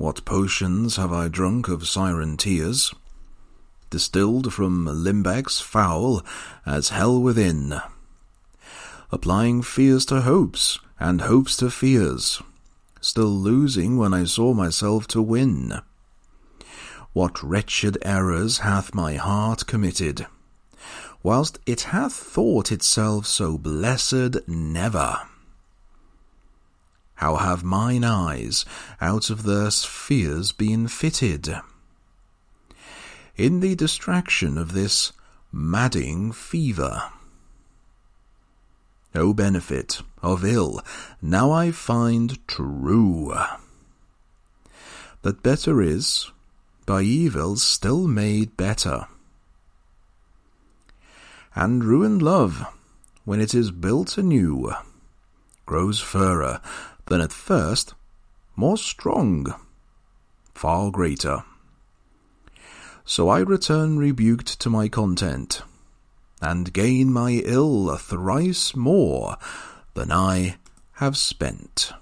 What potions have I drunk of siren tears, distilled from limbecks foul as hell within, applying fears to hopes and hopes to fears, still losing when I saw myself to win. What wretched errors hath my heart committed, whilst it hath thought itself so blessed never? How have mine eyes out of their spheres been fitted? In the distraction of this madding fever. O benefit of ill, now I find true. That better is, by evil still made better. And ruined love, when it is built anew, grows fairer than at first, more strong, far greater. So I return rebuked to my content, and gain my ill thrice more than I have spent.